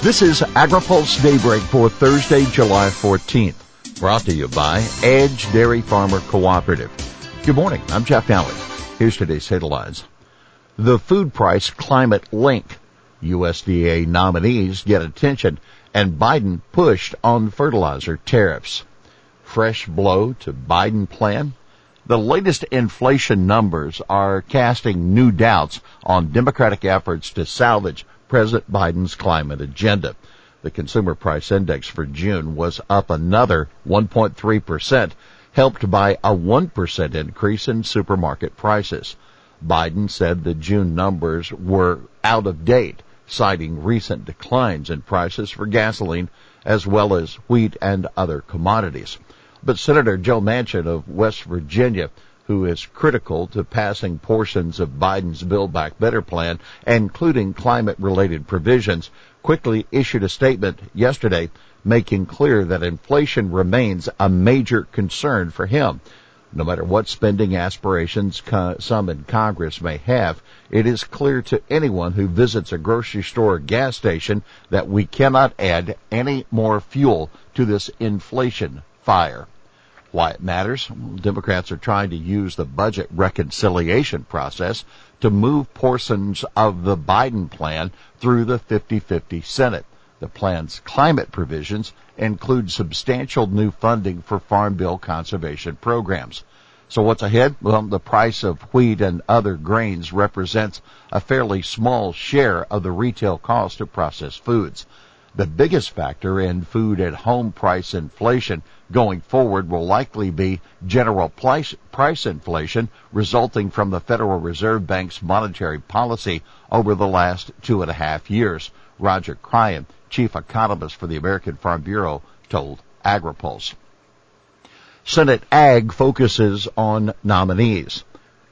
This is AgriPulse Daybreak for Thursday, July 14th. Brought to you by Edge Dairy Farmer Cooperative. Good morning. I'm Jeff Nalley. Here's today's headlines. The food price climate link. USDA nominees get attention and Biden pushed on fertilizer tariffs. Fresh blow to Biden plan. The latest inflation numbers are casting new doubts on Democratic efforts to salvage President Biden's climate agenda. The consumer price index for June was up another 1.3%, helped by a 1% increase in supermarket prices. Biden said the June numbers were out of date, citing recent declines in prices for gasoline as well as wheat and other commodities. But Senator Joe Manchin of West Virginia, who is critical to passing portions of Biden's Build Back Better plan, including climate related provisions, quickly issued a statement yesterday making clear that inflation remains a major concern for him. No matter what spending aspirations some in Congress may have, it is clear to anyone who visits a grocery store or gas station that we cannot add any more fuel to this inflation fire. Why it matters? Democrats are trying to use the budget reconciliation process to move portions of the Biden plan through the 50-50 Senate. The plan's climate provisions include substantial new funding for Farm Bill conservation programs. So what's ahead? Well, the price of wheat and other grains represents a fairly small share of the retail cost of processed foods. The biggest factor in food at home price inflation going forward will likely be general price, price inflation resulting from the Federal Reserve Bank's monetary policy over the last two and a half years. Roger Cryan, chief economist for the American Farm Bureau, told AgriPulse. Senate Ag focuses on nominees.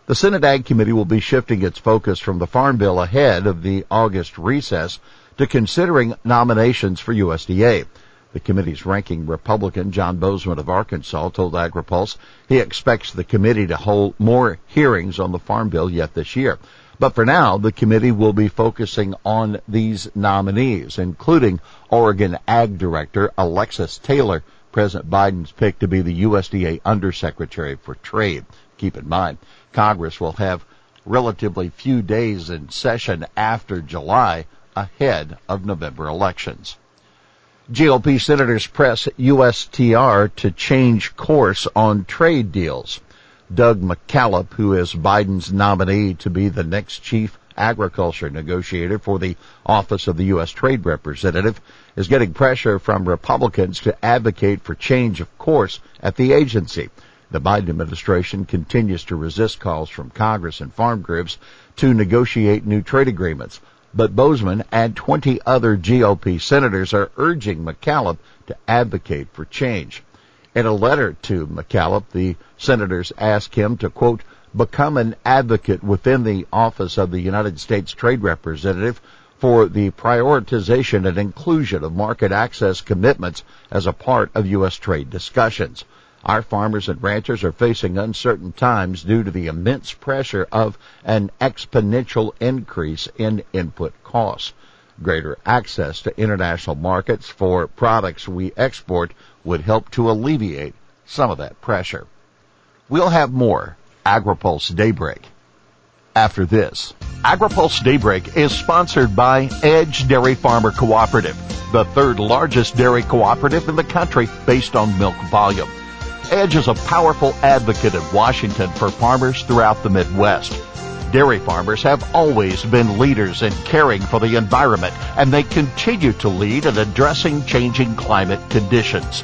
The Senate Ag Committee will be shifting its focus from the Farm Bill ahead of the August recess to considering nominations for USDA. The committee's ranking Republican John Boozman of Arkansas told AgriPulse he expects the committee to hold more hearings on the farm bill yet this year. But for now, the committee will be focusing on these nominees, including Oregon Ag Director Alexis Taylor, President Biden's pick to be the USDA Undersecretary for Trade. Keep in mind, Congress will have relatively few days in session after July ahead of November elections. GOP senators press USTR to change course on trade deals. Doug McKalip, who is Biden's nominee to be the next chief agriculture negotiator for the office of the U.S. Trade Representative, is getting pressure from Republicans to advocate for change of course at the agency. The Biden administration continues to resist calls from Congress and farm groups to negotiate new trade agreements but Boozman and 20 other GOP senators are urging McKalip to advocate for change. In a letter to McKalip, the senators ask him to, quote, become an advocate within the office of the United States Trade Representative for the prioritization and inclusion of market access commitments as a part of U.S. trade discussions. Our farmers and ranchers are facing uncertain times due to the immense pressure of an exponential increase in input costs. Greater access to international markets for products we export would help to alleviate some of that pressure. We'll have more AgriPulse Daybreak after this. AgriPulse Daybreak is sponsored by Edge Dairy Farmer Cooperative, the third largest dairy cooperative in the country based on milk volume. Edge is a powerful advocate in Washington for farmers throughout the Midwest. Dairy farmers have always been leaders in caring for the environment, and they continue to lead in addressing changing climate conditions.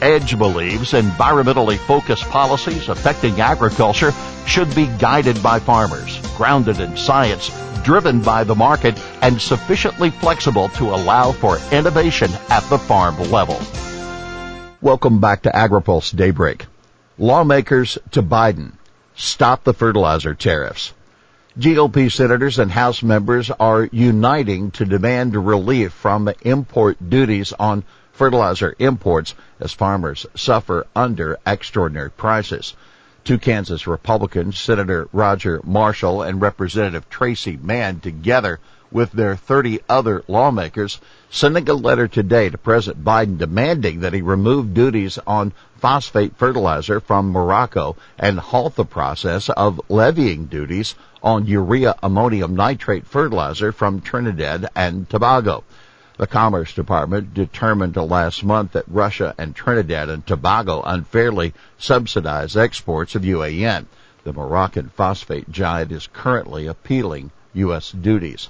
Edge believes environmentally focused policies affecting agriculture should be guided by farmers, grounded in science, driven by the market, and sufficiently flexible to allow for innovation at the farm level. Welcome back to AgriPulse Daybreak. Lawmakers to Biden. Stop the fertilizer tariffs. GOP senators and House members are uniting to demand relief from import duties on fertilizer imports as farmers suffer under extraordinary prices. Two Kansas Republicans, Senator Roger Marshall and Representative Tracy Mann together with their 30 other lawmakers, sending a letter today to President Biden demanding that he remove duties on phosphate fertilizer from Morocco and halt the process of levying duties on urea ammonium nitrate fertilizer from Trinidad and Tobago. The Commerce Department determined last month that Russia and Trinidad and Tobago unfairly subsidize exports of UAN. The Moroccan phosphate giant is currently appealing U.S. duties.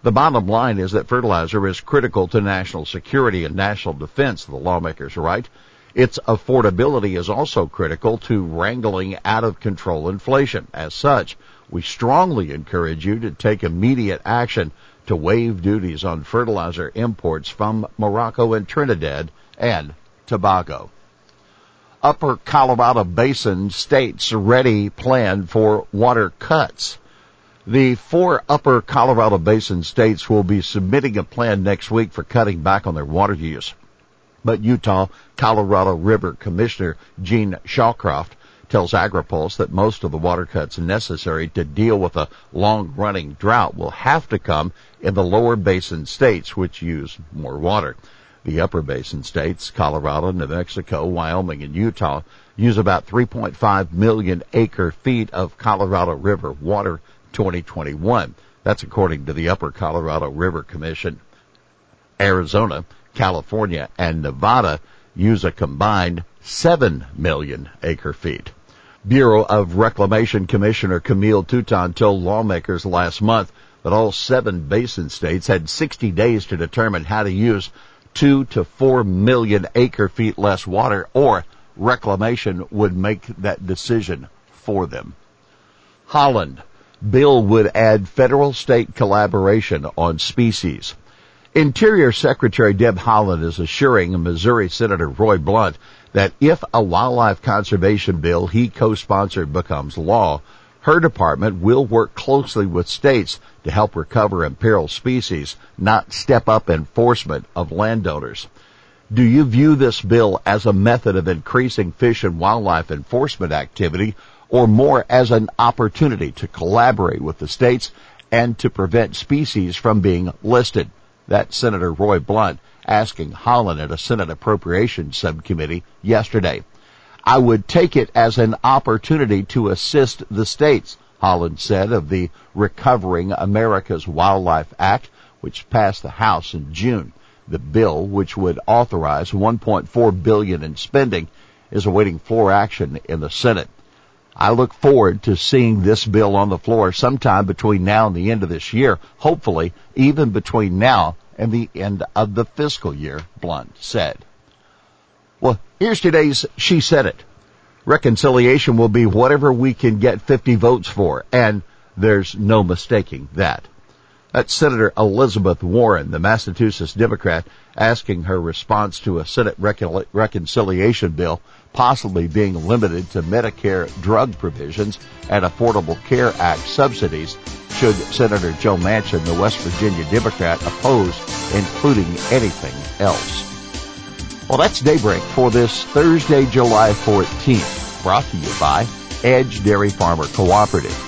The bottom line is that fertilizer is critical to national security and national defense, the lawmakers write. Its affordability is also critical to wrangling out of control inflation. As such, we strongly encourage you to take immediate action to waive duties on fertilizer imports from Morocco and Trinidad and Tobago. Upper Colorado Basin states ready plan for water cuts. The four upper Colorado Basin states will be submitting a plan next week for cutting back on their water use. But Utah Colorado River Commissioner Gene Shawcroft tells AgriPulse that most of the water cuts necessary to deal with a long running drought will have to come in the lower basin states which use more water. The upper basin states, Colorado, New Mexico, Wyoming, and Utah, use about 3.5 million acre feet of Colorado River water 2021. That's according to the Upper Colorado River Commission. Arizona, California, and Nevada use a combined 7 million acre feet. Bureau of Reclamation Commissioner Camille Touton told lawmakers last month that all seven basin states had 60 days to determine how to use two to four million acre feet less water or reclamation would make that decision for them. Haaland. Bill would add federal state collaboration on species. Interior Secretary Deb Haaland is assuring Missouri Senator Roy Blunt that if a wildlife conservation bill he co-sponsored becomes law, her department will work closely with states to help recover imperiled species, not step up enforcement of landowners. Do you view this bill as a method of increasing fish and wildlife enforcement activity or more as an opportunity to collaborate with the states and to prevent species from being listed? That's Senator Roy Blunt asking Haaland at a Senate Appropriations Subcommittee yesterday. I would take it as an opportunity to assist the states, Haaland said of the Recovering America's Wildlife Act, which passed the House in June. The bill, which would authorize 1.4 billion in spending, is awaiting floor action in the Senate. I look forward to seeing this bill on the floor sometime between now and the end of this year, hopefully even between now and the end of the fiscal year, Blunt said. Well, here's today's She Said It. Reconciliation will be whatever we can get 50 votes for, and there's no mistaking that. That's Senator Elizabeth Warren, the Massachusetts Democrat, asking her response to a Senate recon- reconciliation bill possibly being limited to Medicare drug provisions and Affordable Care Act subsidies should Senator Joe Manchin, the West Virginia Democrat, oppose including anything else. Well, that's Daybreak for this Thursday, July 14th, brought to you by Edge Dairy Farmer Cooperative.